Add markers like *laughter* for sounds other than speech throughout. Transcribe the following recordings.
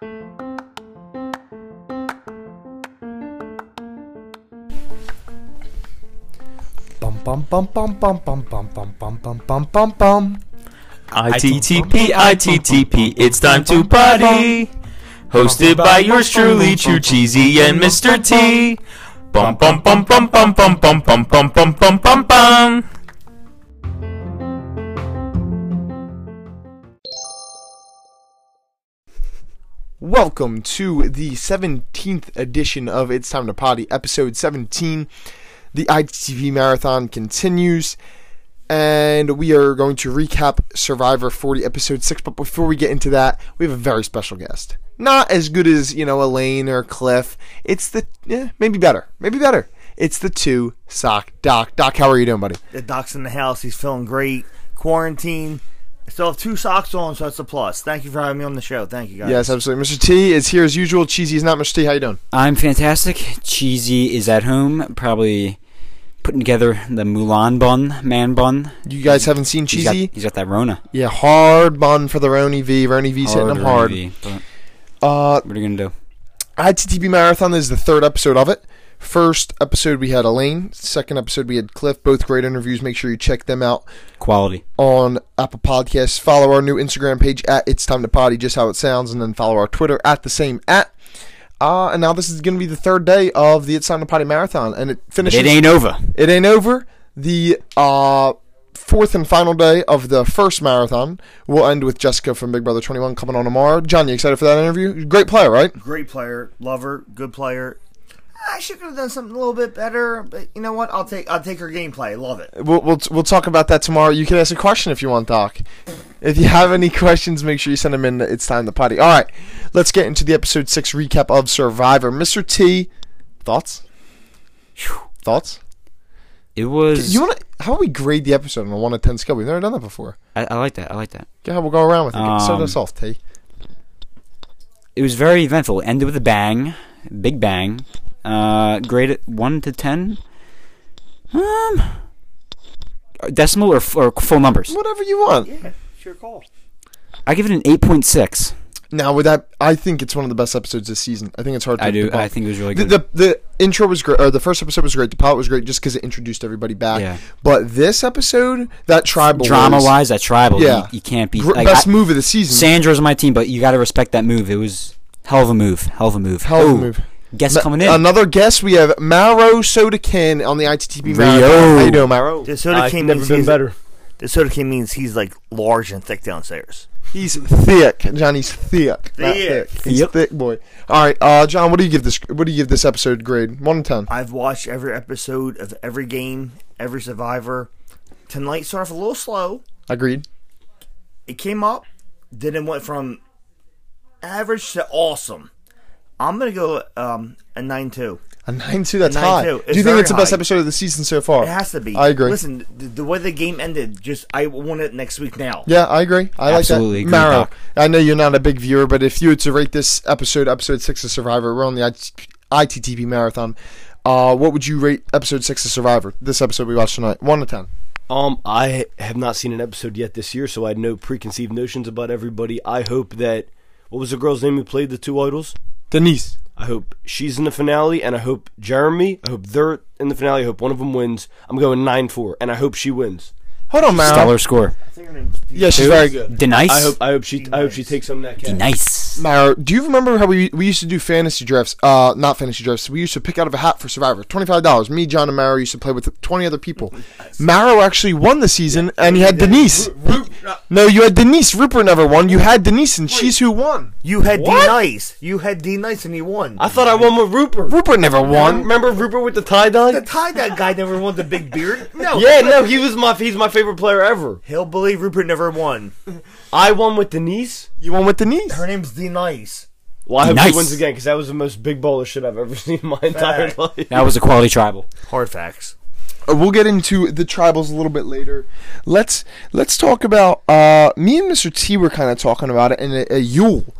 Bum bum bum bum bum bum bum bum bum bum bum bum bum. ITTP, ITTP, it's time to party. Hosted by yours truly, True Cheesy and Mr. T. Bum bum bum bum bum bum bum bum bum bum bum bum. Welcome to the 17th edition of It's Time to Potty, episode 17. The ITTP marathon continues, and we are going to recap Survivor 40, episode 6. But before we get into that, we have a very special guest. Not as good as, you know, Elaine or Cliff. It's the, yeah, maybe better. Maybe better. It's the two sock Doc. Doc, how are you doing, buddy? The doc's in the house. He's feeling great. Quarantine. I still have two socks on, so that's a plus. Thank you for having me on the show. Thank you, guys. Yes, absolutely. Mr. T is here as usual. Cheesy is not. Mr. T, how you doing? I'm fantastic. Cheesy is at home, probably putting together the Mulan bun, man bun. You guys haven't seen He's got, Cheesy? he's got that Rona. Yeah, hard bun for the Rony V. Rony V sitting him hard. V, Uh, What are you gonna do? ITTP Marathon this is the third episode of it. First episode we had Elaine. Second episode we had Cliff. Both great interviews. Make sure you check them out Quality. on Apple Podcasts. Follow our new Instagram page at It's Time to Potty, just how it sounds, and then follow our Twitter at the same at. Uh, and now this is going to be the third day of the It's Time to Potty Marathon, and it But finishes. it ain't over. It ain't over. The uh, fourth and final day of the first marathon will end with Jessica from Big Brother 21 coming on tomorrow. John, you excited for that interview? Great player, right? Great player. Lover. Good player. I should have done something a little bit better, but you know what? I'll take I'll take her gameplay. Love it. We'll, we'll we'll talk about that tomorrow. You can ask a question if you want, Doc. If you have any questions, make sure you send them in. It's time to potty. All right, let's get into the episode six recap of Survivor. Mr. T, thoughts? Thoughts? It was. You want to? How about we grade the episode on a one to ten scale? We've never done that before. I, I like that. I like that. Yeah, we'll go around with it. Start Um, us off, T. It was very eventful. Ended with a bang, big bang. Uh, grade it one to ten. Um, decimal or, f- or full numbers. Whatever you want. Yeah, sure call. I give it an eight point six. Now with that, I think it's one of the best episodes this season. I think it's hard. to I do. debunk. I think it was really The, good. the the intro was great, or the first episode was great. The pilot was great, just because it introduced everybody back. Yeah. But this episode, that tribal Drama was wise, that tribal. Yeah. You, you can't be gr- like, best I- move of the season. Sandra's on my team, but you got to respect that move. It was hell of a move. Hell of a move. Hell of a move. Guess Ma- coming in. Another guest. We have Maro Sodakin on the ITTP. Rio. Marathon. How you doing, Maro? The soda I've king never means been he's- better. The soda king means he's like large and thick downstairs. He's thick. Johnny's thick. Not Thick. thick. He's Yep. thick boy. All right, uh, John. What do you give this? What do you give this episode grade? One to ten. I've watched every episode of every game, every Survivor. Tonight started off a little slow. Agreed. It came up, then it went from average to awesome. I'm gonna go um, a nine two. A nine two. That's Nine high. two. Do you think it's the best high. episode of the season so far? It has to be. I agree. Listen, the, the way the game ended, just I want it next week now. Yeah, I agree. I Absolutely like that. Maro, Doc. I know you're not a big viewer, but if you were to rate this episode, episode six of Survivor, we're on the ITTP marathon. Uh, what would you rate episode six of Survivor? This episode we watched tonight, one to ten. Um, I have not seen an episode yet this year, so I had no preconceived notions about everybody. I hope that what was the girl's name who played the two idols? Denise, I hope she's in the finale, and I hope Jeremy. I hope they're in the finale. I hope one of them wins. I'm going nine four, and I hope she wins. hold on, man. Stellar score. Yeah, she's very good. Denise. I hope. I hope she. I hope she takes some of that cash. Nice. Maro, do you remember how we we used to do fantasy drafts? Uh, not fantasy drafts. We used to pick out of a hat for Survivor. Twenty five dollars. Me, John, and Maro used to play with twenty other people. Maro actually won the season, and he had Denise. No, you had Denise. Rupert never won. You had Denise, and she's who won. You had Denise. You had Denise, and he won. I thought I won with Rupert. Rupert never won. Remember Rupert with the tie dye? the tie that guy never won the big beard. *laughs* No. Yeah, no, he was my. He's my favorite player ever. He'll believe Rupert never won. I won with Denise. You won with Denise. Her name's Denise. Nice. Well, I hope Nice. he wins again because that was the most big baller shit I've ever *laughs* seen in my entire Fact. life. That was a quality tribal. Hard facts. Uh, we'll get into the tribals a little bit later. Let's let's talk about. Uh, me and Mr. T were kind of talking about it, and uh, Yul,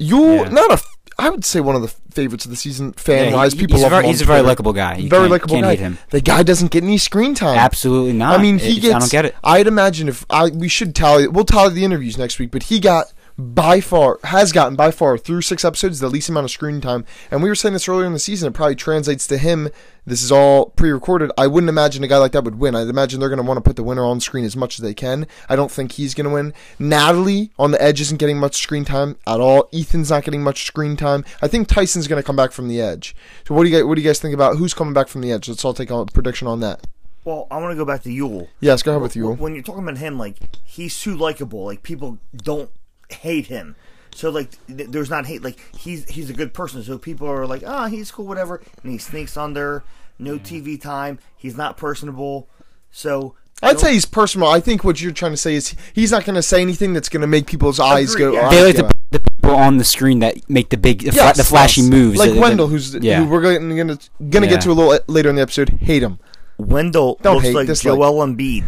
Yul, Yeah. not a. I would say one of the favorites of the season, fan Yeah, wise. he- People he's, love very, him he's a very likable guy. You very likable guy. hate him. The guy doesn't get any screen time. Absolutely not. I mean, he It- gets. I don't get it. I'd imagine if I we should tally. We'll tally the interviews next week, but he got by far has gotten by far through six episodes the least amount of screen time. And we were saying this earlier in the season. It probably translates to him. This is all pre-recorded. I wouldn't imagine a guy like that would win. I'd imagine they're going to want to put the winner on screen as much as they can. I don't think he's going to win. Natalie on the edge isn't getting much screen time at all. Ethan's not getting much screen time. I think Tyson's going to come back from the edge. So what do you guys, what do you guys think about who's coming back from the edge? Let's all take a prediction on that. Well, I want to go back to Yul. Yes, go ahead with you. When you're talking about him, like he's too likable. Like people don't hate him. So like, th- there's not hate. Like he's he's a good person. So people are like, ah, he's cool, whatever. And he sneaks under, no TV time. He's not personable. So I'd say he's personal. I think what you're trying to say is he's not going to say anything that's going to make people's eyes Agreed, go. yeah. "Oh, They like yeah." the, the people on the screen that make the big, the, fla- the flashy yes. moves. like that- that- Wendell, who's yeah. who we're going to going to Yeah. get to a little later in the episode. Hate him. Wendell Don't looks hate, like dislike. Joel Embiid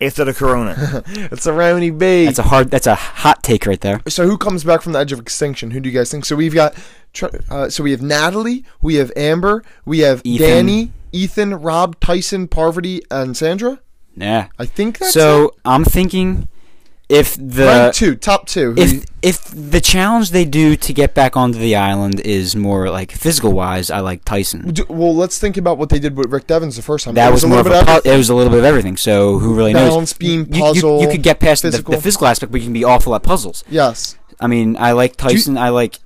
after the Corona. *laughs* It's a Rowdy B. That's a hard. That's a hot take right there. so who comes back from the edge of extinction? Who do you guys think? So we've got. Uh, so we have Natalie, we have Amber, we have Ethan. Danny, Ethan, Rob, Tyson, Parvati, and Sandra. Yeah. I think that's so it. I'm thinking if the Rank two, top two. If you- if the challenge they do to get back onto the island is more like physical wise, I like Tyson. do- well, let's think about what they did with Rick Devens the first time. That It was, a more little of a bit pu- it was a little bit of everything. So who really Balance, knows? beam, You- you, puzzle, you, could get past physical. The, the physical aspect, but you can be awful at puzzles. Yes. I mean, I like Tyson. I like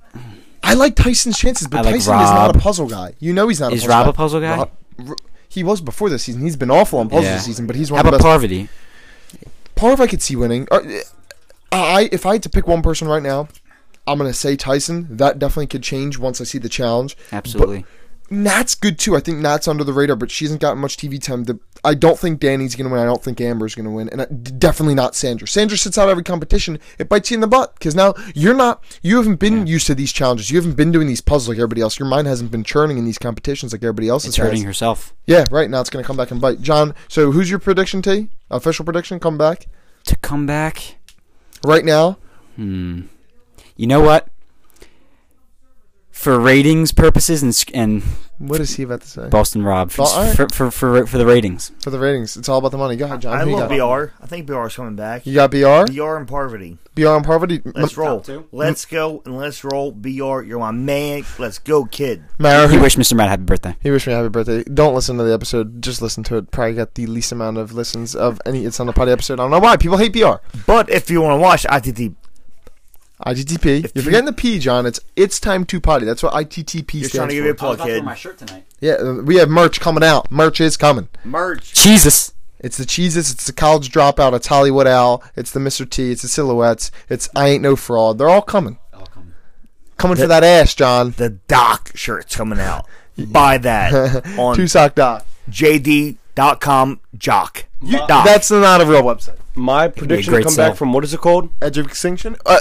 I like Tyson's chances, but like Tyson is not a puzzle guy. You know he's not. Is a puzzle Rob guy. a puzzle guy? Rob- he was before this season. He's been awful on puzzles Yeah. this season, but he's one how of the best. Parvati? Parv I could see winning. Uh, I if I had to pick one person right now, I'm gonna say Tyson. That definitely could change once I see the challenge. Absolutely. Nat's good too. I think Nat's under the radar, but she hasn't gotten much TV time. The, I don't think Danny's gonna win. I don't think Amber's gonna win, and I, definitely not Sandra. Sandra sits out every competition. It bites you in the butt because now you're not. You haven't been used to these challenges. You haven't been doing these puzzles like everybody else. Your mind hasn't been churning in these competitions like everybody else it's has. hurting herself Yeah, right now it's gonna come back and bite. John, so who's your prediction, T? Official prediction? Come back to come back. right now. Hmm. You know what? For ratings purposes and and What is he about to say? Boston Rob for, Well, for, for for for the ratings. For the ratings, it's all about the money. Go ahead, John. I Who love got? BR. I think BR is coming back. You got BR, BR and Parvati. BR and Parvati. Let's roll. two. Let's go and let's roll. BR, you're my man. Let's go, kid. Mara, He who- wished Mr. Matt happy birthday. He wished me a happy birthday. Don't listen to the episode. Just listen to it. Probably got the least amount of listens of any It's on the Potty episode. I don't know why. People hate BR. But if you want to watch ITT, ITTP. If You're forgetting the P, John. It's It's Time to Potty. That's what ITTP You're stands trying to give for. it a plug, kid. My shirt tonight. yeah, uh, we have merch coming out. Merch is coming. Merch. Jesus. It's the cheeses. It's the college dropout. It's Hollywood Owl. It's the Mr. T. It's the silhouettes. It's I ain't no fraud. They're all coming. All coming Coming for that ass, John. The Doc shirt's coming out. *laughs* Buy that *laughs* on Two sock dot. JD.com. Jock. Doc. That's not a real website. My prediction to great come sell. back from what is it called? Edge of Extinction? Uh,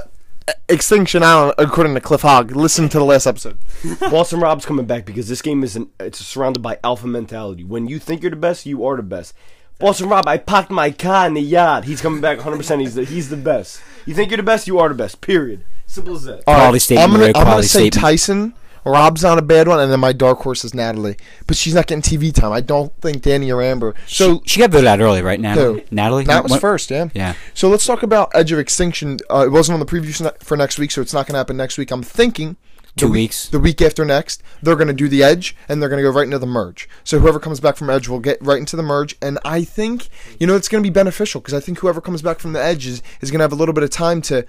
Extinction Island, according to Cliff Hogg. Listen to the last episode. *laughs* Boston Rob's coming back because this game is an, it's surrounded by alpha mentality. When you think you're the best, you are the best. Boston Rob, I parked my car in the yard. He's coming back 100. percent He's the he's the best. You think you're the best, you are the best. Period. Simple as that. All Quality statement, I'm gonna, I'm gonna quality say statement. Tyson. Rob's not a bad one, and then my dark horse is Natalie. But she's not getting TV time. I don't think Danny or Amber. So she got voted out early, right? Natalie. Who? Natalie. that was What- first, yeah. Yeah. So let's talk about Edge of Extinction. Uh, it wasn't on the preview for next week, so it's not going to happen next week. I'm thinking the Two week- weeks. The week after next, they're going to do the Edge, and they're going to go right into the merge. So whoever comes back from Edge will get right into the merge, and I think you know it's going to be beneficial because I think whoever comes back from the Edge is, is going to have a little bit of time to.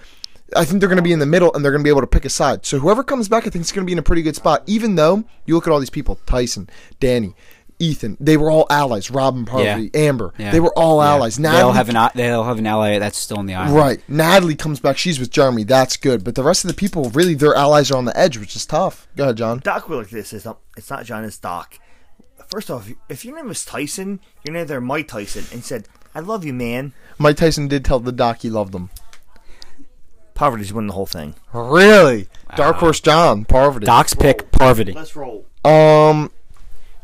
I think they're going to be in the middle, and they're going to be able to pick a side. So whoever comes back, I think is going to be in a pretty good spot. Even though you look at all these people, Tyson, Danny. Ethan, they were all allies. Robin, Parvati, Amber, Yeah. they were all Yeah. allies. They'll have an they'll have an ally that's still in the island. Right. Natalie comes back. She's with Jeremy. That's good. But the rest of the people, really, their allies are on the edge, which is tough. Go ahead, John. Doc will like this. It's not, um, it's not John, it's Doc. First off, if your name was Tyson, your name there Mike Tyson, and said, I love you, man. Mike Tyson did tell the doc he loved them. Parvati's winning the whole thing. Really? Dark Horse John, Poverty. Doc's pick Parvati. Let's roll. Um,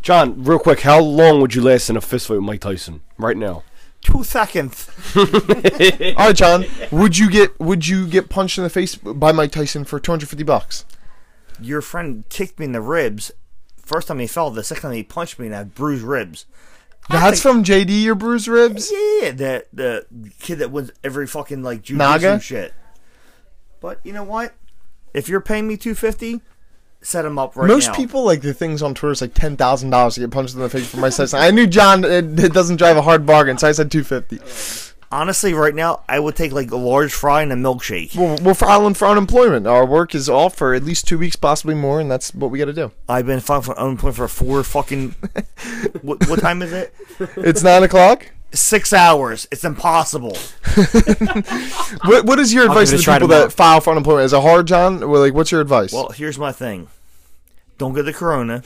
John, real quick, how long would you last in a fist fight with Mike Tyson right now? Two seconds. *laughs* all right, John. Would you get would you get punched in the face by Mike Tyson for 250 bucks? Your friend kicked me in the ribs. First time he fell, the second time he punched me and I had bruised ribs. That's from JD, your bruised ribs. Yeah, the the kid that wins every fucking like Naga? jujitsu shit. But you know what? If you're paying me two fifty, set him up right now. Most now. people like the things on Twitter is like ten thousand dollars to get punched in the face for my size. I knew John it, it doesn't drive a hard bargain, so I said two fifty. honestly, right now, I would take like a large fry and a milkshake. Well, we're filing for unemployment. Our work is off for at least two weeks, possibly more, and that's what we got to do. I've been filing for unemployment for four fucking. *laughs* what, what time is it? It's nine o'clock. Six hours. It's impossible. *laughs* What What is your advice to give it a the people tomorrow. that file for unemployment? Is it hard, John? Well, like, what's your advice? Well, here's my thing. Don't get the corona,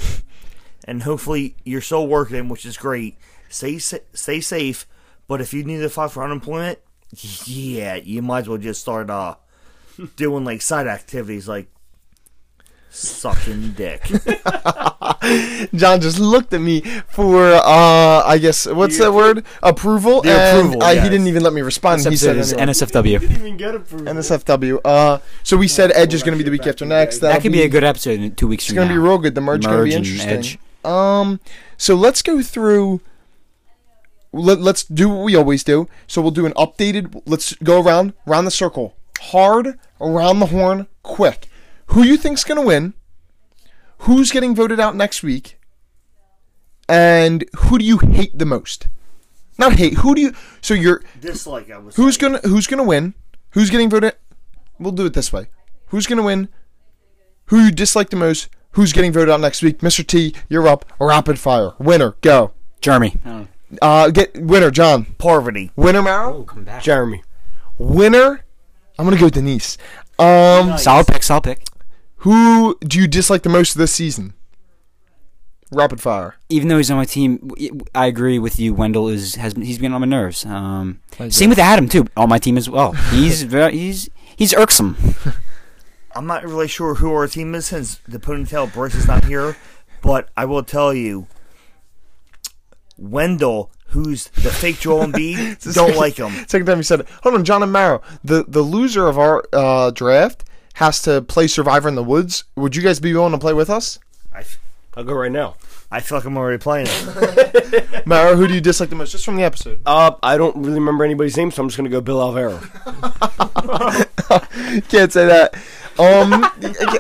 and hopefully you're still working, which is great. Stay stay safe. But if you need to file for unemployment, yeah, you might as well just start uh *laughs* doing like side activities like sucking dick. *laughs* John just looked at me for, uh, I guess, what's that word? Approval. The and approval, I, he didn't even let me respond. This He said episode is anyway. NSFW. even get it for NSFW. Uh, so we said Edge is going to be the week after next. That That'll could be a good episode in two weeks It's going to be real good. The merge, going to be Merge and interesting. Edge. Um, so let's go through. Let, let's do what we always do. So we'll do an updated. Let's go around, round the circle, hard, around the horn, quick. Who you think's going to win? Who's getting voted out next week? And who do you hate the most? Not hate. Who do you? So you're Dislike, I was. who's gonna who's gonna win? Who's getting voted? We'll do it this way. Who's gonna win? Who you dislike the most? Who's getting voted out next week? Mr. T, you're up. Rapid fire. Winner, go. Jeremy. Uh, get winner, John. Parvati. Winner, Maro. come back. Jeremy. Winner. I'm gonna go Denise. Um, Solid pick, solid pick. Who do you dislike the most this season? Rapid fire. Even though he's on my team, I agree with you. Wendell is has he's been on my nerves. Um, same with Adam too, on my team as well. He's *laughs* very he's he's irksome. *laughs* I'm not really sure who our team is since the ponytail Bryce is not here, but I will tell you, Wendell, who's the fake Joel *laughs* Embiid, don't like him. Second time you said it. Hold on, John and Maro. The the loser of our uh, draft has to play Survivor in the Woods. Would you guys be willing to play with us? I, f- I'll go right now. I feel like I'm already playing it. *laughs* Mara, who do you dislike the most? Just from the episode. Uh, I don't really remember anybody's name, so I'm just gonna go Bill Alvaro. *laughs* Can't say that. Um,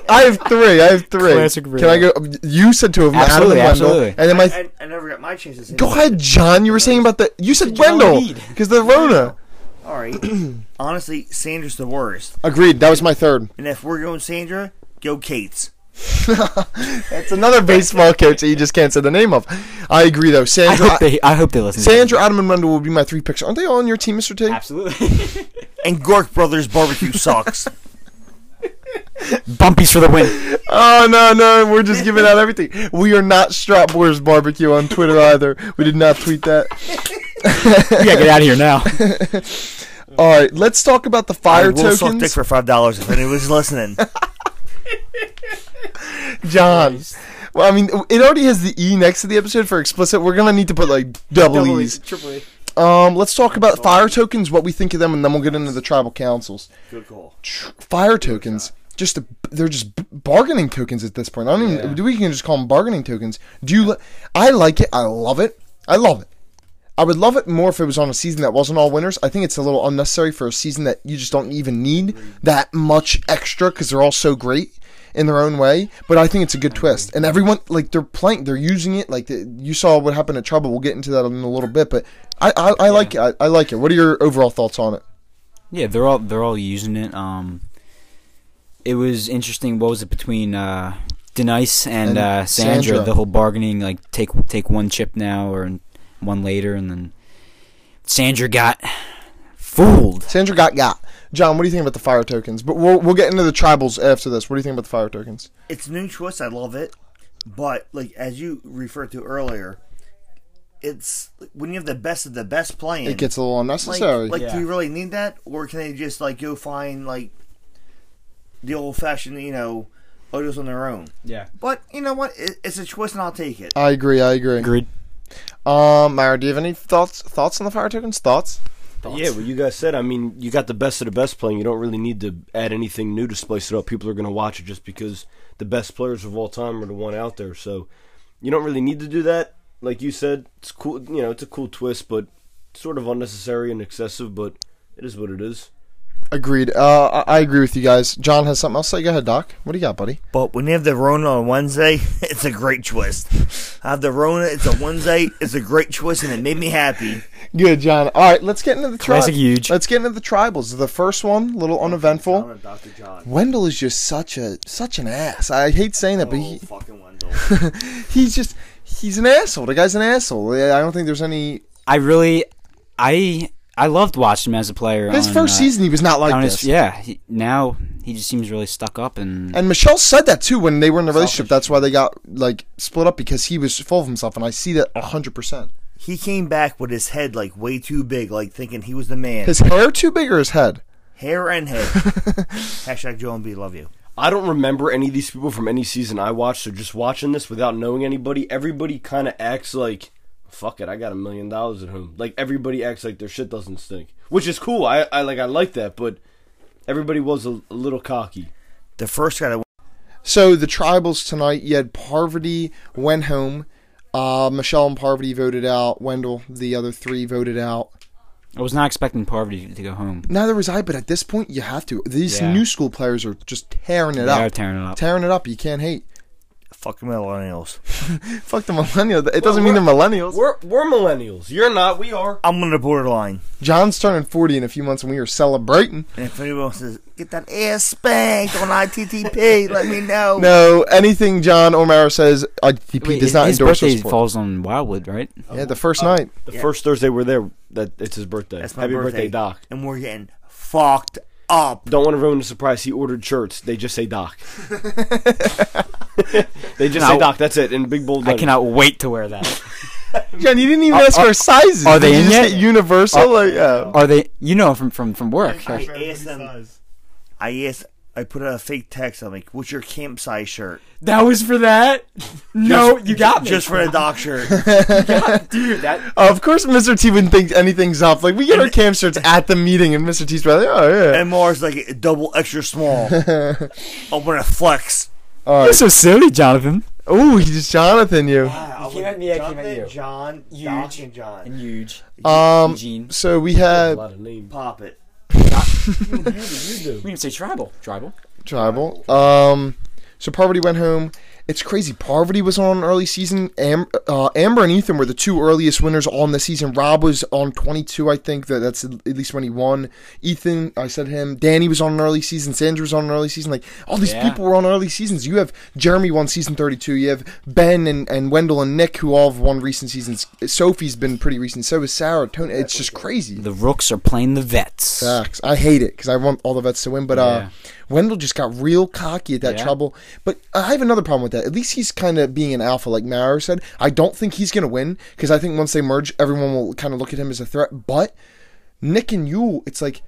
I have three. I have three. Classic Can I go? You said two of them. Absolutely, Adam and Wendell. absolutely. And then my. I, I never got my chances. go ahead, John. You were saying about the. You said Joel Wendell because the Rona. All right. *clears throat* Honestly, Sandra's the worst. Agreed. That was my third. And if we're going Sandra, go Kate's. *laughs* That's another baseball coach that you just can't say the name of. I agree though. I Sandra. hope they I hope they listen. Sandra, Adam, and Wendell will be my three picks. Aren't they all on your team, Mr. T? Absolutely. *laughs* And Gork Brothers Barbecue sucks. *laughs* Bumpies for the win. Oh no, no, we're just giving out everything. We are not Strap Boys Barbecue on Twitter either. We did not tweet that. *laughs* We gotta get out of here now. *laughs* All right, let's talk about the fire I fire will suck dick tokens. for five dollars if anyone's listening. *laughs* John. Well, I mean, it already has the E next to the episode for explicit. We're gonna need to put like double, E's. Triple A. Um, let's talk about fire tokens, what we think of them, and then we'll get into the tribal councils. Good call. Tr- Fire tokens, just a, they're just b- bargaining tokens at this point. I don't even. We can just call them bargaining tokens. Do you? Li- I like it. I love it. I love it. I would love it more if it was on a season that wasn't all winners. I think it's a little unnecessary for a season that you just don't even need that much extra because they're all so great in their own way. But I think it's a good twist, and everyone like they're playing, they're using it. Like the, you saw what happened at Trouble. We'll get into that in a little bit, but I I, I like it. I, I like it. What are your overall thoughts on it? Yeah, they're all they're all using it. Um, it was interesting. What was it between uh, Denise and, And uh, Sandra, Sandra. The whole bargaining, like take take one chip now or one later, and then Sandra got fooled. Sandra got got. John, what do you think about the fire tokens? But we'll we'll get into the tribals after this. What do you think about the fire tokens? It's a new twist. I love it. But like as you referred to earlier, it's when you have the best of the best playing. It gets a little unnecessary. like Yeah. do you really need that, or can they just like go find like the old fashioned, you know, Odos on their own? Yeah, But you know what? It, it's a twist, and I'll take it. I agree. I agree. agreed. Um, Myra, do you have any thoughts thoughts on the fire tokens? Thoughts? Yeah, what you guys said. I mean, you got the best of the best playing. You don't really need to add anything new to spice it up. People are going to watch it just because the best players of all time are the one out there. So you don't really need to do that. Like you said, it's cool. You know, it's a cool twist, but sort of unnecessary and excessive. But it is what it is. Agreed. Uh, I, I agree with you guys. John has something else to say. Go ahead, Doc. What do you got, buddy? But when you have the Rona on Wednesday, *laughs* it's a great twist. I have the Rona, it's a Wednesday, it's a great twist, and it made me happy. Good, John. All right, let's get into the Classic tribes. huge. Let's get into the tribals. The first one, a little uneventful. Dr. John. Wendell is just such a such an ass. I hate saying that, but he, fucking Wendell. *laughs* he's just he's an asshole. The guy's an asshole. I don't think there's any. I really, I I loved watching him as a player. His on, first uh, season, he was not like this. his, yeah. He, now he just seems really stuck up and. And Michelle said that too when they were in the relationship. That's why they got like split up because he was full of himself, and I see that hundred percent. he came back with his head like way too big, like thinking he was the man. His hair too big or his head? Hair and head. *laughs* Hashtag Joe and B love you. I don't remember any of these people from any season I watched, so just watching this without knowing anybody, everybody kind of acts like, fuck it, I got a million dollars at home. Like everybody acts like their shit doesn't stink, which is cool. I, I like I like that, but everybody was a, a little cocky. The first guy that So the tribals tonight, you had Parvati went home. Uh, Michelle and Parvati voted out. Wendell, the other three voted out. I was not expecting Parvati to go home. Neither was I, but at this point, you have to. These Yeah. new school players are just tearing it They are tearing it up. Tearing it up. You can't hate. Fucking millennials. *laughs* Fuck the millennials. It doesn't mean they're millennials. We're we're millennials. You're not. We are. I'm on the borderline. John's turning 40 in a few months and we are celebrating. And if anyone says, get that ass spanked on ITTP, *laughs* let me know. No, anything John O'Mara says, ITP Wait, does not his endorse birthday us for. falls on Wildwood, right? Yeah, the first night. The Yeah. first Thursday we're there. That it's his birthday. That's my Happy birthday, birthday. Doc. And we're getting fucked up. Don't want to ruin the surprise. He ordered shirts. They just say Doc. *laughs* they just No. say Doc. That's it. In big bold I letters. cannot wait to wear that. *laughs* John, you didn't even Are- ask for sizes. are they Did you in just yet? get Universal? like, yeah. Are they? You know from from from work. I asked them, I asked, I put a fake text. I'm like, what's your camp size shirt? That was for that. No, you got me. Just for the doc shirt. *laughs* dude. That *laughs* Of course, Mr. T wouldn't think anything's up. Like, we get our camp shirts at the meeting, and Mr. T's probably, oh, yeah. and Mars like double extra small. *laughs* I'm gonna flex. All you're so silly, Jonathan. Oh, he's just Jonathan, you. came at me, I came at you. John, Huge. Doc, and John. huge. Um, Eugene. so we a had lot of names. Pop it. You *laughs* do. We didn't say tribal. Tribal. tribal. Um, so Parvati went home. It's crazy. Parvati was on an early season. Am, uh, Amber and Ethan were the two earliest winners on the season. Rob was on 22, I think. That that's at least when he won. Ethan, I said him. Danny was on an early season. Sandra was on an early season. Like all these Yeah. people were on early seasons. You have Jeremy won season 32. You have Ben and, and Wendell and Nick who all have won recent seasons. Sophie's been pretty recent. So is Sarah. Tony. It's just crazy. The Rooks are playing the vets. Facts. I hate it because I want all the vets to win, but uh, Yeah. Wendell just got real cocky at that Yeah. trouble. But I have another problem with that. At least he's kind of being an alpha, like Mara said. I don't think he's gonna win because I think once they merge, everyone will kind of look at him as a threat. But Nick and you, it's like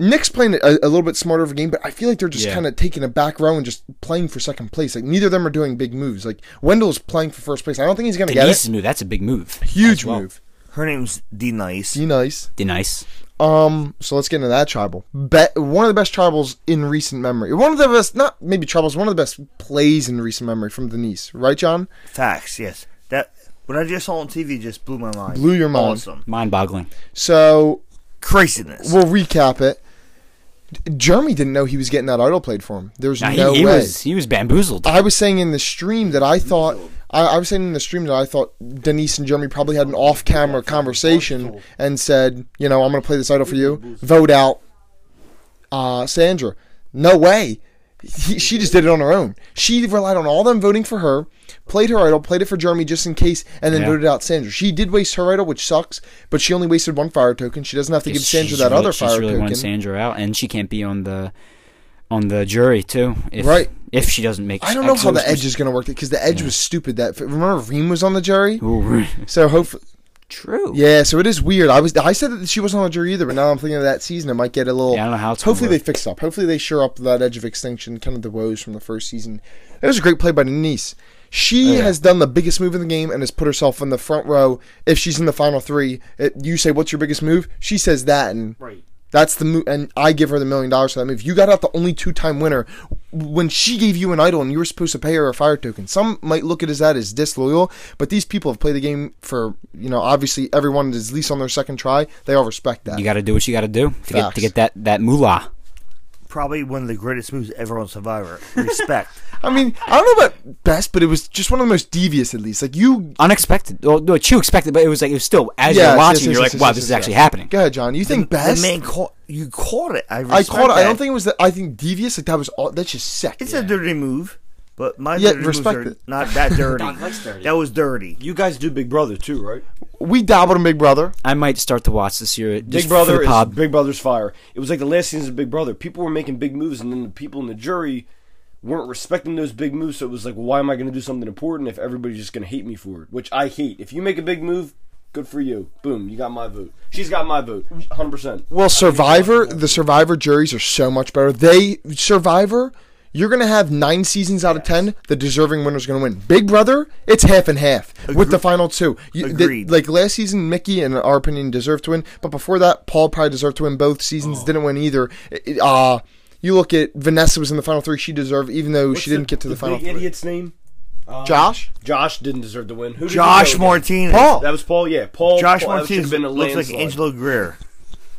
Nick's playing a, a little bit smarter of a game, but I feel like they're just Yeah. kind of taking a back row and just playing for second place. Like neither of them are doing big moves. Like Wendell's playing for first place. I don't think he's gonna Denise's get move. That's a big move. Huge well. move. Her name's D Nice. Be nice. Denise. Um, so let's get into that tribal. Bet one of the best tribals in recent memory. One of the best, not maybe tribals, one of the best plays in recent memory from Denise. Right, John? Facts. Yes. That what I just saw on TV just blew my mind. Blew your mind. Awesome. Mind-boggling. So Craziness. we'll recap it. Jeremy didn't know he was getting that idol played for him. There's Nah, he, no he way. was he was bamboozled. I was saying in the stream that I thought I, I was saying in the stream that I thought Denise and Jeremy probably had an off-camera conversation and said, you know, I'm going to play this idol for you. Vote out uh, Sandra. No way. He, she just did it on her own. She relied on all them voting for her, played her idol, played it for Jeremy just in case, and then Yeah. voted out Sandra. She did waste her idol, which sucks, but she only wasted one fire token. She doesn't have to give Sandra that really, other she's fire really token. wanted Sandra out, and she can't be on the on the jury too. If, Right. If she doesn't make. It I don't know how the edge is going to work because the edge was stupid. That remember Reem was on the jury, Ooh, *laughs* so hopefully. True. Yeah, so it is weird. I was I said that she wasn't on the jury either, but now I'm thinking of that season. It might get a little. Yeah, I don't know how it's Hopefully gonna they fix up. Hopefully they shore up that edge of extinction, kind of the woes from the first season. It was a great play by Denise. She Oh, yeah. has done the biggest move in the game and has put herself in the front row. If she's in the final three, it, you say, "What's your biggest move?" She says that, and Right. That's the move. And I give her the million dollars for that move. You got out the only two-time winner when she gave you an idol, and you were supposed to pay her a fire token. Some might look at as that as disloyal, but these people have played the game for you know. Obviously, everyone is at least on their second try. They all respect that. You got to do what you got to do to get to get that that moolah. Probably one of the greatest moves ever on Survivor. *laughs* Respect. I mean, I don't know about best, but it was just one of the most devious, at least. Like you, Unexpected. Well, no, you expected, but it was like it was still as Yes, you're watching, yes, you're yes, like, yes, wow, yes, this yes, is actually yes. happening. go ahead, John. You think best? The man caught you caught it. I, I respect caught it. I that. don't think it was. That, I think devious. Like that was. All, that's just sick. it's a dirty move, but my Yeah, dirty moves respect are it. not that *laughs* dirty. Don likes dirty. That was dirty. You guys do Big Brother too, right? We dabbled in Big Brother. I might start to watch this year. Just Big for Brother the is pod. Big Brother's fire. It was like the last season of Big Brother. People were making big moves, and then the people in the jury weren't respecting those big moves. So it was like, why am I going to do something important if everybody's just going to hate me for it? Which I hate. If you make a big move, good for you. Boom, you got my vote. She's got my vote, hundred percent. Well, Survivor, the Survivor juries are so much better. They Survivor, you're gonna have nine seasons out of ten. The deserving winner is gonna win. Big Brother, it's half and half with the final two. You, the- Agreed. like last season, Mickey, in our opinion, deserved to win. But before that, Paul probably deserved to win both seasons. Oh. Didn't win either. It- it, uh you look at Vanessa was in the final three. She deserved, even though she didn't get to the, final big three. idiot's name. Josh, Josh didn't deserve to win. Who did Josh? Martinez. Paul. That was Paul. Yeah, Paul. Josh Paul, Martinez have been a looks like. Angelo Greer. *laughs*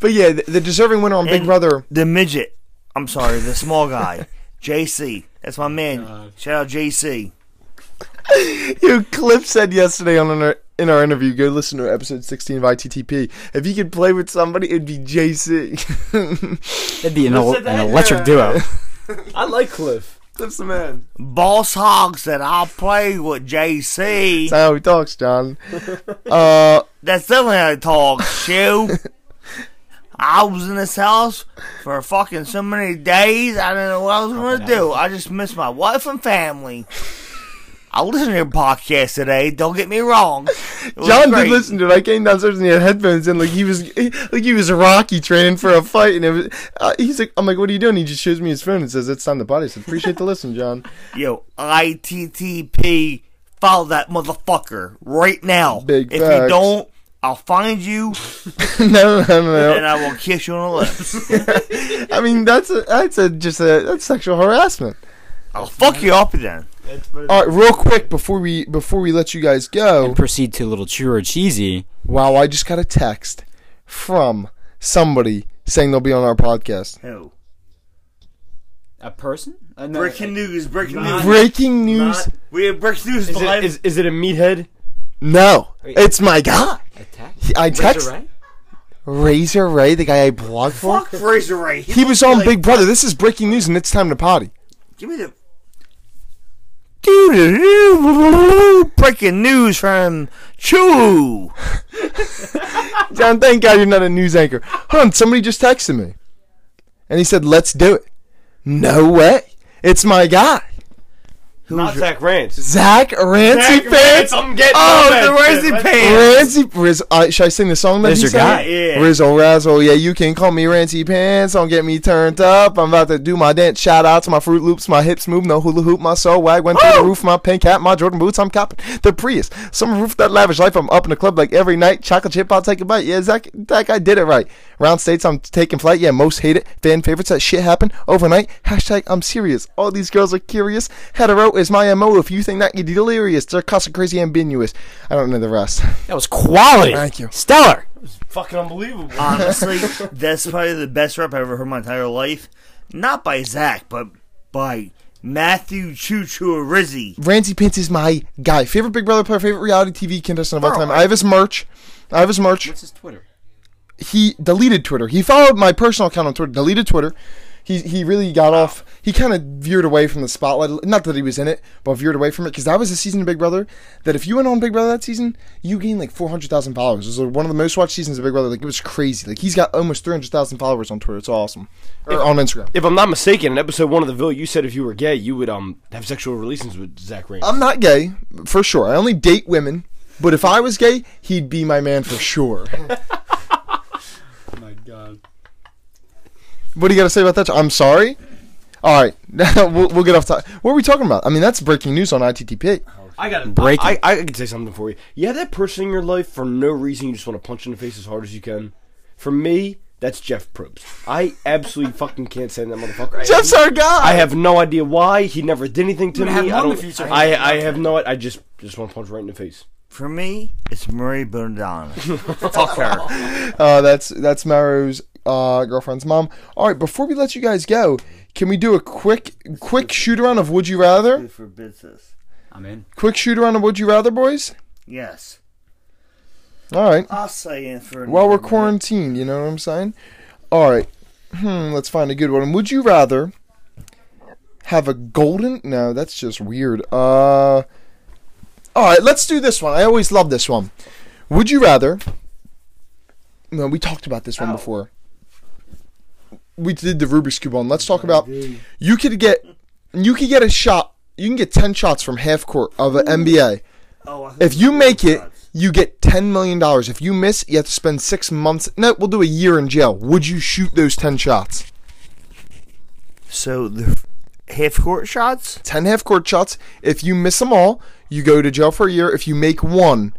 but yeah, the, the deserving winner on Big Brother. The midget. I'm sorry, the small guy. *laughs* JC. That's my man. Shout out JC. *laughs* You Cliff said yesterday on our, in our interview, go listen to episode 16 of ITTP. If he could play with somebody, it'd be JC. *laughs* it'd be an, el- an electric duo. I like Cliff. Cliff's the man. Boss Hog said, I'll play with JC. That's how he talks, John. Uh, That's definitely how he talks, Shoe. I was in this house for fucking so many days, I didn't know what I was going to do. I just missed my wife and family. I listened to your podcast today. Don't get me wrong. John great. did listen to it. I came downstairs and he had headphones in, like he was, like he was Rocky training for a fight. And it was, uh, he's like, I'm like, what are you doing? He just shows me his phone and says, "It's time to potty." I said, "Appreciate the listen, John." Yo, ITTP, follow that motherfucker right now. Big if you don't, I'll find you *laughs* no, no, no, and. I will kiss you on the lips. *laughs* I mean, that's a, that's a, just a, that's sexual harassment. I'll fuck you up then. All right, real quick before we before we let you guys go. And proceed to a little true or cheesy. Wow, I just got a text from somebody saying they'll be on our podcast. No. A person? Uh, breaking news, breaking news. Breaking news. We have breaking news Is it, is, is it a meathead? No, Wait. it's my guy. Attack? He- I text right? Razor Ray, the guy I blogged for. Fuck Fraser Ray. He was on Big Brother. This is breaking news, and it's time to potty. Give me the. Breaking news from Chew. John, thank God you're not a news anchor. On, somebody just texted me, and he said, "Let's do it." No way. It's my guy, Not Zach Rance. Zach Rancy Zach Pants. Rance, I'm getting Oh, the Rancy Pants. Rancy, Riz, uh, should I sing the song that There's he your sang? guy. Yeah. Rizzle Razzle, yeah, you can call me Rancy Pants. Don't get me turned up. I'm about to do my dance. Shout out to my Fruit Loops, my hips move, no hula hoop, my soul wag went through the roof, my pink hat, my Jordan boots. I'm copping the Prius. Some roof that lavish life. I'm up in the club like every night. Chocolate chip, I'll take a bite. Yeah, Zach, that guy did it right. Round states, I'm taking flight. Yeah, most hate it. Fan favorites, that shit happened overnight. Hashtag I'm serious. All these girls are curious. Hetero is my MO. If you think that, you're delirious. They're cussing crazy ambiguous. I don't know the rest. That was quality. Thank you. Stellar. It was fucking unbelievable. Honestly, that's probably the best rap I've ever heard in my entire life. Not by Zach, but by Matthew Choo Choo Rizzy. Rancy Pants is my guy. Favorite Big Brother player, favorite reality TV contestant of all time. I- I have his merch. I have his merch. What's his Twitter? He deleted Twitter. He followed my personal account on Twitter, deleted Twitter. He he really got off. He kind of veered away from the spotlight. Not that he was in it, but veered away from it because that was a season of Big Brother. That if you went on Big Brother that season, you gained like four hundred thousand followers. It was like one of the most watched seasons of Big Brother. Like it was crazy. Like he's got almost three hundred thousand followers on Twitter. It's awesome. Or on Instagram. If I'm not mistaken, in episode one of the Ville, you said if you were gay, you would um have sexual relations with Zach Rance. I'm not gay for sure. I only date women. But if I was gay, he'd be my man for sure. *laughs* my god. What do you got to say about that? I'm sorry. All right, *laughs* we'll, we'll get off topic. What are we talking about? I mean, that's breaking news on ITTP. I got Breaking. I, I, I can say something for you. You have that person in your life for no reason. You just want to punch in the face as hard as you can. For me, that's Jeff Probst. I absolutely *laughs* fucking can't stand that motherfucker. I Jeff's our guy. I have no idea why he never did anything to We're me. have I don't. future. I I have no. I just just want to punch right in the face. For me, it's Marie Bonadonna. *laughs* Fuck her. Uh, that's that's Maro's uh, girlfriend's mom. All right, before we let you guys go, can we do a quick quick shoot around of Would You Rather? Who forbids this? I'm in. Quick shoot around of Would You Rather, boys? Yes. All right. I'll say in for While we're minute. quarantined, you know what I'm saying? All right. Hmm, let's find a good one. Would you rather have a golden? No, that's just weird. Uh All right, let's do this one. I always love this one. Would you rather No, we talked about this one Ow. before. We did the Rubik's cube one. Let's talk about you could get you could get a shot. You can get 10 shots from half court of an NBA. Oh, If you make it, you get ten million dollars. If you miss, you have to spend six months. No, we'll do a year in jail. Would you shoot those ten shots? So the half court shots? Ten half court shots. If you miss them all, you go to jail for a year. If you make one,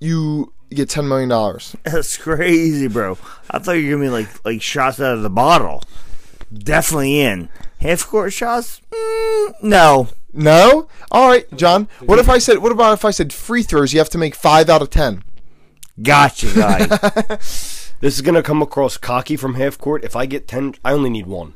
you get ten million dollars. *laughs* That's crazy, bro. I thought you were gonna be like like shots out of the bottle. Definitely in half court shots. Mm, no, No. All right, John. What if I said? What about if I said free throws? You have to make five out of ten. gotcha, guy. *laughs* This is gonna come across cocky from half court. If I get ten, I only need one.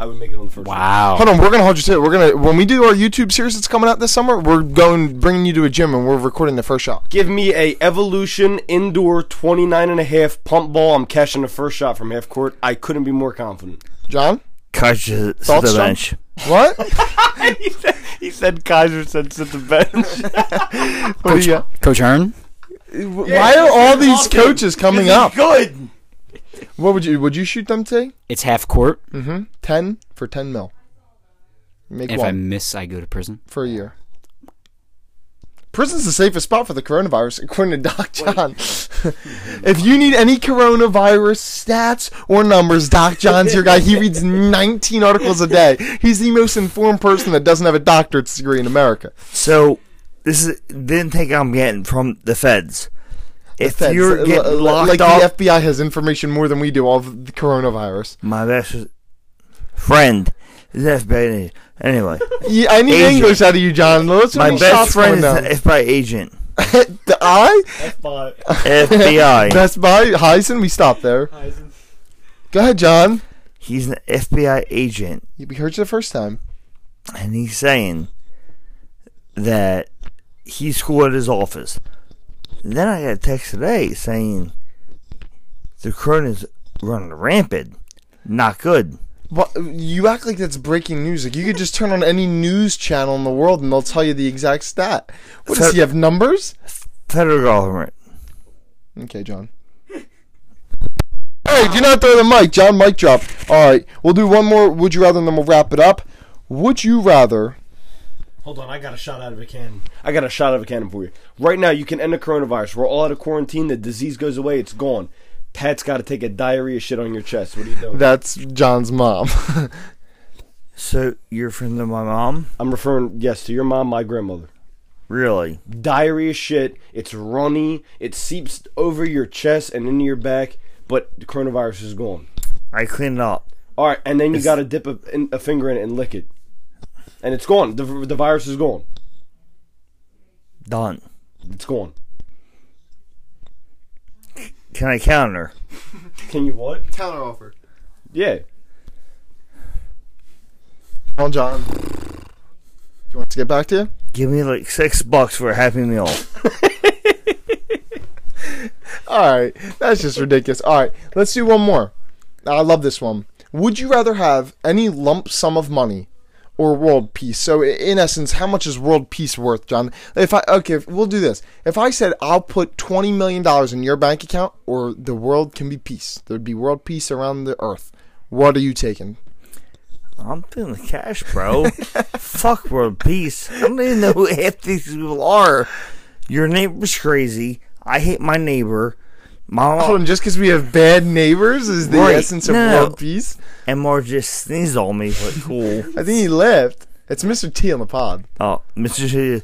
I would make it on the first. one. Wow. Hold on, we're gonna hold you to it. We're gonna when we do our YouTube series that's coming out this summer. We're going bringing you to a gym and we're recording the first shot. Give me a Evolution indoor 29 and a half pump ball. I'm cashing the first shot from half court. I couldn't be more confident. John, Cut you to Thoughts, the John? bench. what? *laughs* *laughs* he, said, he said Kaiser said sit the bench. *laughs* what do you got? Coach Hearn? Why are all these coaches coming up? Good. What would you would you shoot them to? It's half court. Mm-hmm. Ten for ten mil. Make If I one miss, I go to prison. for a year. Prison's the safest spot for the coronavirus, *laughs* according to Doc John. *laughs* if you need any coronavirus stats or numbers, Doc John's your guy. He reads *laughs* 19 articles a day. He's the most informed person that doesn't have a doctorate degree in America. So this is didn't think I'm getting from the feds. If Feds, you're getting l- locked like up, the FBI has information more than we do of the coronavirus. my best friend is FBI. Anyway, *laughs* Yeah, I need Agent. English out of you, John. Let's my best shots friend is going an. FBI agent. *laughs* the I FBI. *laughs* Best Buy Heisen. We stopped there. Go ahead, John. He's an FBI agent, We heard you the first time. and he's saying that he's cool at his office. Then I got a text today saying the current is running rampant. Not good. What, you act like that's breaking news. Like you could just turn on any news channel in the world and they'll tell you the exact stat. What does he have numbers? Federal government. Okay, John. Hey, do not throw the mic, John. Mic drop. All right, we'll do one more. Would you rather, and then we'll wrap it up. Would you rather? Hold on, I got a shot out of a cannon. I got a shot out of a cannon for you. Right now, you can end the coronavirus. We're all out of quarantine. The disease goes away. It's gone. Pat's got to take a diarrhea shit on your chest. What are you doing? That's John's mom. *laughs* So you're from the, my mom? I'm referring, yes, to your mom, my grandmother. Really? Diarrhea shit. It's runny. It seeps over your chest and into your back, but the coronavirus is gone. I cleaned it up. All right, and then you got to dip a, a finger in it and lick it, and it's gone. The, the virus is gone. Done. It's gone. Can I counter? Can you what? Counter offer. Yeah. Come on, John. Do you want to get back to you? Give me like six bucks for a Happy Meal. *laughs* All right, that's just ridiculous. All right, let's do one more. I love this one. Would you rather have any lump sum of money or world peace? So, in essence, how much is world peace worth, John? If I okay, if- we'll do this. If I said I'll put twenty million dollars in your bank account, or the world can be peace, there'd be world peace around the earth. What are you taking? I'm feeling the cash, bro. *laughs* Fuck world peace. I don't even know who *laughs* half these people are. Your neighbor's crazy. I hate my neighbor. My Hold on, just because we have bad neighbors is the Right, essence of no. world peace. and more just sneezed on me, but cool. *laughs* I think he left. It's Mr. T on the pod. Oh, Mr. T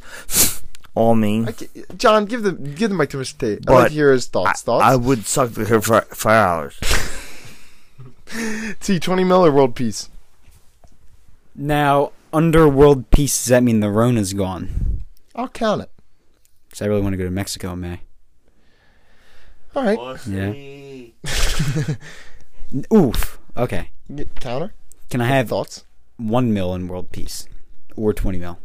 *laughs* on me. I John, give the give the mic to Mr. T. I'd like to hear his thoughts. Thoughts? I would suck the her for five hours. *laughs* T twenty mil or world peace. Now, under world peace, does that mean the Rona's gone? I'll count it. Because I really want to go to Mexico in May. All right. Yeah. *laughs* Oof. Okay. Get- Counter Can I have thoughts? one mil in world peace, or twenty mil?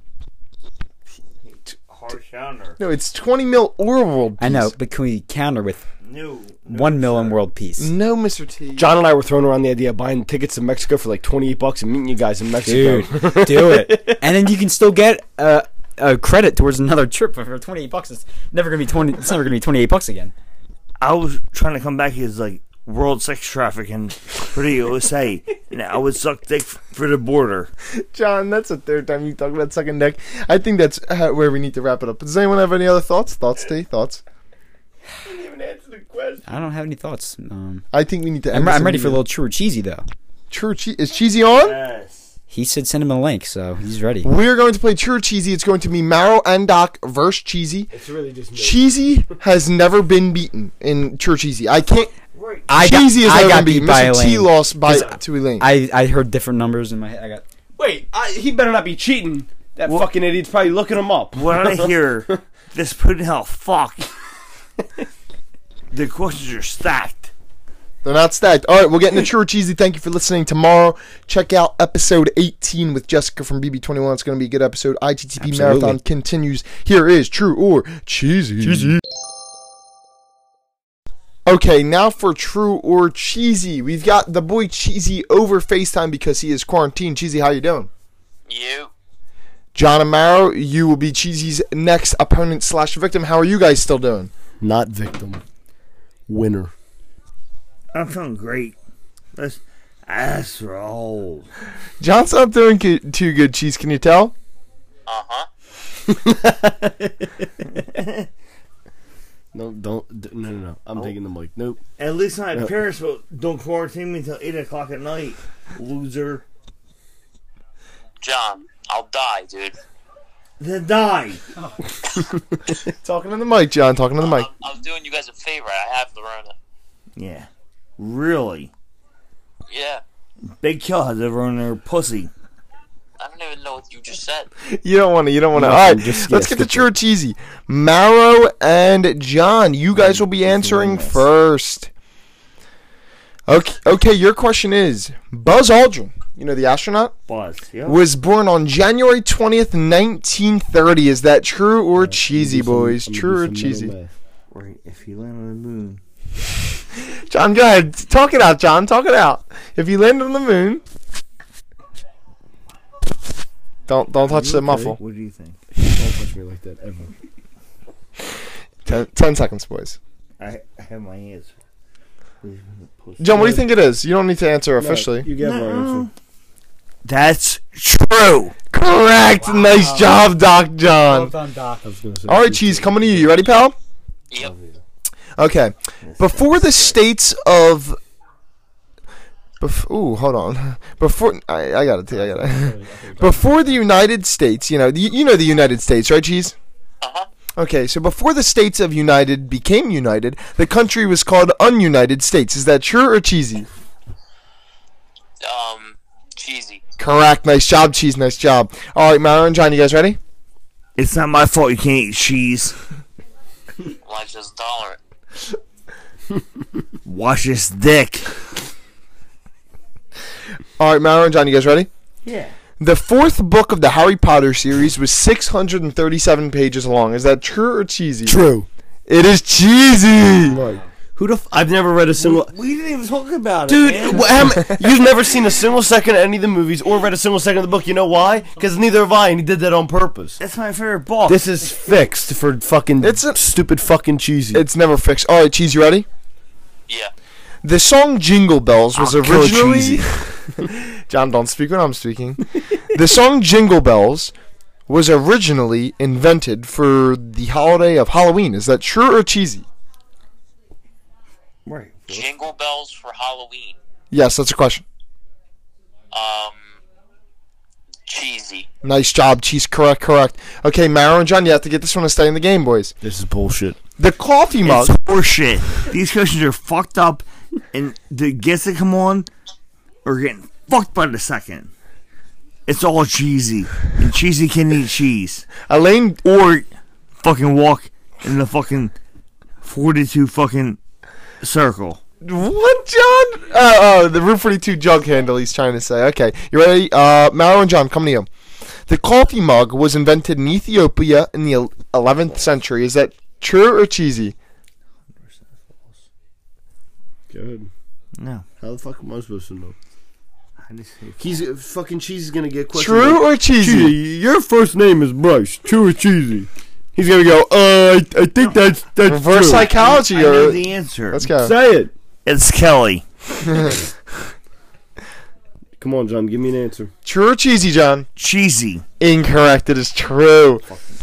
Harsh counter. No, it's twenty mil or world. Peace. I know, but can we counter with No. one mil in world peace? No, Mister T. John and I were throwing around the idea of buying tickets to Mexico for like 28 bucks and meeting you guys in Mexico. Dude, *laughs* do it, and then you can still get uh, a credit towards another trip for twenty eight bucks. It's never gonna be twenty. It's never gonna be twenty eight bucks again. I was trying to come back as like world sex trafficking for the USA, and I would suck dick for the border. John, that's the third time you talk about second deck. I think that's uh, where we need to wrap it up. Does anyone have any other thoughts? Thoughts, T? Thoughts? I didn't even answer the question. I don't have any thoughts. Um, I think we need to. I'm, this I'm ready for a little true or cheesy though. True che- Is cheesy on? Yes. He said send him a link, so he's ready. We're going to play True or Cheesy. It's going to be Marrow and Doc versus Cheesy. It's really just me. Cheesy has never been beaten in True or Cheesy. I can't. I got, Cheesy has I never got been beat beaten. by Mr. T Elaine. lost by 'Cause to Elaine. I I heard different numbers in my head. I got Wait, I, he better not be cheating. That fucking idiot's probably looking him up. When I *laughs* hear this pudding hell fuck, *laughs* the questions are stacked. They're not stacked. All right, we'll get into True or Cheesy. Thank you for listening. Tomorrow, check out episode 18 with Jessica from BB21. It's going to be a good episode. ITTP Absolutely. Marathon continues. Here is True or Cheesy. Cheesy. Okay, now for True or Cheesy. We've got the boy Cheesy over FaceTime because he is quarantined. Cheesy, how you doing? You. John Amaro, you will be Cheesy's next opponent slash victim. How are you guys still doing? Not victim. Winner. I'm feeling great. Let's ass roll. John's not doing go- too good, Cheese. Can you tell? Uh huh. *laughs* No, don't. d- No, no, no. I'm taking the mic. Nope. At least my Yeah. parents will, don't quarantine me until 8 o'clock at night. Loser. John, I'll die, dude. Then die. *laughs* Talking to the mic, John. Talking to the mic. I'm, I'm doing you guys a favor. I have the Rona. Yeah. Really? Yeah. Big Kill has everyone in her pussy. I don't even know what you just said. You don't want to. You don't want to. No, All right, just- let's yeah, get to skip True or Cheesy. Marrow and John, you guys will be answering first. Okay, okay. Your question is Buzz Aldrin. You know the astronaut Buzz. Yeah. was born on January twentieth, nineteen thirty. Is that true or cheesy, boys? True or cheesy? Right. If he landed on the moon. John, go ahead. Talk it out, John. Talk it out. If you land on the moon, don't don't touch the muffle. What do you think? Don't touch me like that ever. Ten, ten seconds, boys. I, I have my answer. John, what do you think it is? You don't need to answer officially. You get my answer. That's true. Correct. Nice job, Doc John. done, Doc. I was gonna say All right, cheese. Coming to you. You ready, pal? Yep. Okay. Before the states of. Bef- ooh, hold on. Before I, I got it. I got it. *laughs* Before the United States, you know, the, you know the United States, right, cheese? Uh huh. Okay, so before the states of United became united, the country was called Ununited States. Is that true or cheesy? Um, cheesy. Correct. Nice job, cheese. Nice job. All right, Mara and John, you guys ready? It's not my fault you can't eat cheese. Well, I just tolerant. *laughs* Wash this dick. All right, Mara and John, you guys ready? Yeah. The fourth book of the Harry Potter series was 637 pages long. Is that true or cheesy? True. It is cheesy. Who the? F- I've never read a single. We didn't even talk about Dude, it. dude. wh- you've never seen a single second of any of the movies or read a single second of the book. You know why? Because neither have I, and he did that on purpose. That's my favorite book. This is fixed for fucking It's a- stupid fucking cheesy. It's never fixed. All right, cheese, you ready? Yeah. The song Jingle Bells was I'll kill originally. *laughs* John, don't speak when I'm speaking. the song Jingle Bells was originally invented for the holiday of Halloween. Is that true or cheesy? Right. Jingle bells for Halloween. Yes, that's a question. Um, cheesy. Nice job, cheese. Correct, correct. Okay, Mara and John, you have to get this one to stay in the game, boys. this is bullshit. The coffee mug. It's horseshit. These questions are fucked up, and the guests that come on are getting fucked by the second. It's all cheesy, and cheesy can eat cheese Elaine, or fucking walk in the fucking forty-two fucking circle. What, John? Uh, oh, the Route 42 jug handle he's trying to say. Okay, you ready? Uh, Maro and John, come to you. The coffee mug was invented in Ethiopia in the 11th century. Is that true or cheesy? Good. No. How the fuck am I supposed to know? I just say He's fucking cheese is gonna get questions. True or cheesy? Cheesy, your first name is Bryce. True or cheesy? He's gonna go. Uh, I, I think that's that's Reverse true. psychology I know the answer. let's go. Say it. It's Kelly. *laughs* Come on, John. Give me an answer. True or cheesy, John? Cheesy. Incorrect. It is true.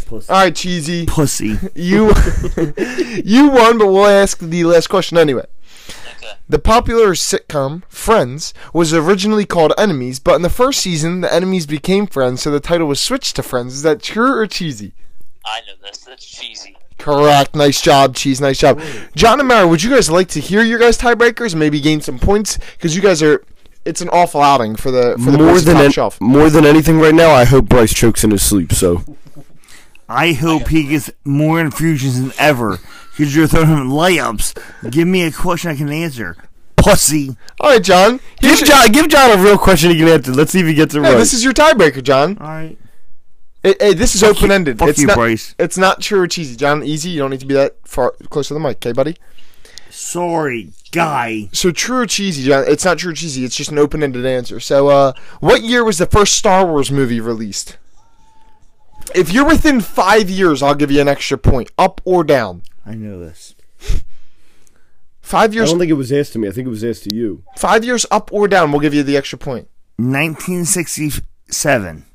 Pussy. All right, cheesy. Pussy. *laughs* You *laughs* you won, but we'll ask the last question anyway. The popular sitcom Friends was originally called Enemies, but in the first season, the enemies became friends, so the title was switched to Friends. Is that true or cheesy? I know this. That's cheesy. Correct. Nice job, Cheese. Nice job. John and Mara, would you guys like to hear your guys' tiebreakers maybe gain some points? Because you guys are. It's an awful outing for the for the more than top an- shelf. more than anything right now, I hope Bryce chokes in his sleep. So I hope he gets more infusions than ever. Because you're throwing him layups. Give me a question I can answer. Pussy. All right, John. give Here's John give John a real question he can answer. Let's see if he gets it Yeah, right. this is your tiebreaker, John. All right. Hey, hey, this is open ended. fuck It's you, not. Bryce. It's not true or cheesy, John. Easy. You don't need to be that far close to the mic, okay, buddy? Sorry, guy. So true or cheesy, John? It's not true or cheesy. It's just an open ended answer. So, uh, what year was the first Star Wars movie released? If you're within five years, I'll give you an extra point, up or down. I know this. Five years. I don't think it was asked to me. I think it was asked to you. five years up or down, we'll give you the extra point. 1967.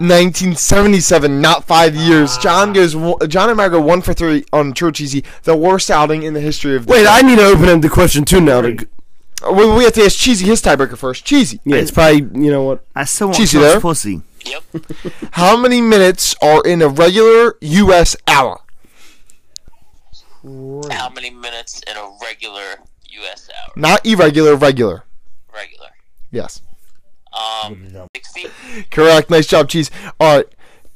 1977, not five years. John goes. John and Mara go one for three on true or cheesy. The worst outing in the history of. The Wait, show. I need to open up the question too now. To, Uh, We, we have to ask Cheesy his tiebreaker first. Cheesy. yeah, it's probably you know what. I still want Cheesy Trump's there? pussy. Yep. *laughs* How many minutes are in a regular U.S. hour? How many minutes in a regular U.S. hour? Not irregular, regular. Regular. Yes. Um, 60. Correct. Nice job, Cheese. All right.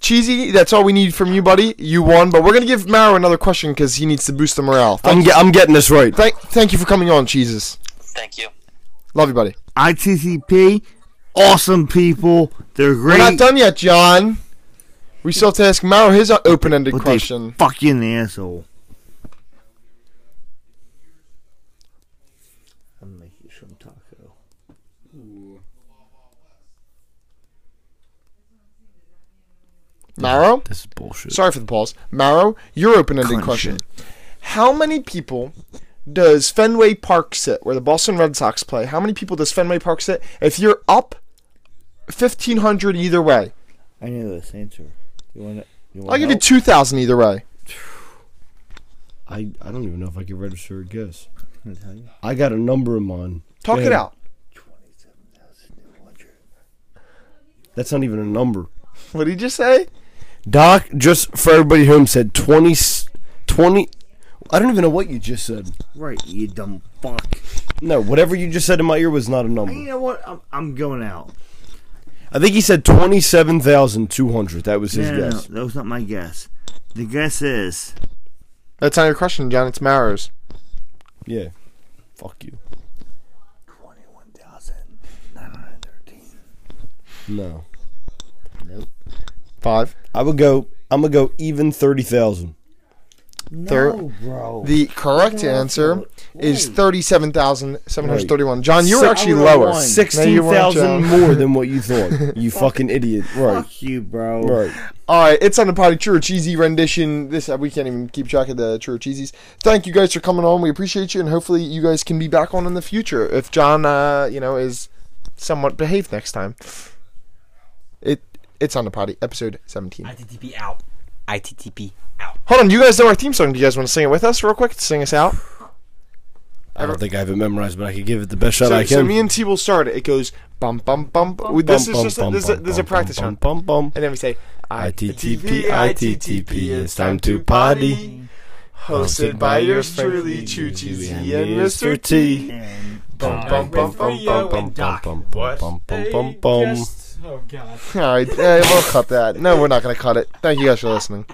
Cheesy, that's all we need from you, buddy. You won, but we're going to give Maro another question because he needs to boost the morale. I'm Thank, ge- I'm getting this right. thank, thank you for coming on, Cheeses. Thank you. Love you, buddy. ITCP, Awesome people. They're great. We're not done yet, John. We still have to ask Maro his open-ended but question. they fuck you in the asshole. I'm making some taco. Maro? This is bullshit. Sorry for the pause. Maro, your open-ended Cunt question. How many people does Fenway Park sit, where the Boston Red Sox play? How many people does Fenway Park sit? If you're up 1,500 either way, I know this answer. You want it? You want I'll give you 2,000 either way. *sighs* I, I don't even know if I can register a guess. I tell you? I got a number in mind. Talk it ahead. out. That's not even a number. What did you just say? Doc, just for everybody home, said 20, s- 20 I don't even know what you just said. Right, you dumb fuck. No, whatever you just said in my ear was not a number. You know what? I'm, I'm going out. I think he said 27,200. That was his No, no, no, guess. that was not my guess. The guess is That's not your question, John. It's Maro's. Yeah. Fuck you. twenty-one thousand nine hundred thirteen. No. Nope. Five. I would go, I'm going to go even 30,000. Thir- No, bro. The correct answer is 37,731. John, you were So- actually lower. won. No, you weren't, 16,000 *laughs* more than what you thought. You fucking idiot. Right. Fuck you, bro. Right. All right, it's on the potty true or cheesy rendition. This uh, we can't even keep track of the true or cheesies. Thank you guys for coming on. We appreciate you, and hopefully you guys can be back on in the future if John, uh, you know, is somewhat behaved next time. It it's on the potty episode seventeen. ITTP out. ITTP out. Hold on, you guys know our theme song? Do you guys want to sing it with us real quick? Sing us out. I don't think I have it memorized, but I could give it the best shot So, I can. so me and T will start it. It goes bum bum bum. bum. This is just a, this is a, this is a practice bum, run, bum, bum. and then we say ITTP, ITTP, it's time to potty. Hosted by yours truly, Choo Cheesy and Mr. T. Bum bum bum bum bum bum. bum, bum, bum, bum, bum, bum. Oh god. All right, we'll cut that. No, we're not gonna cut it. Thank you guys for listening.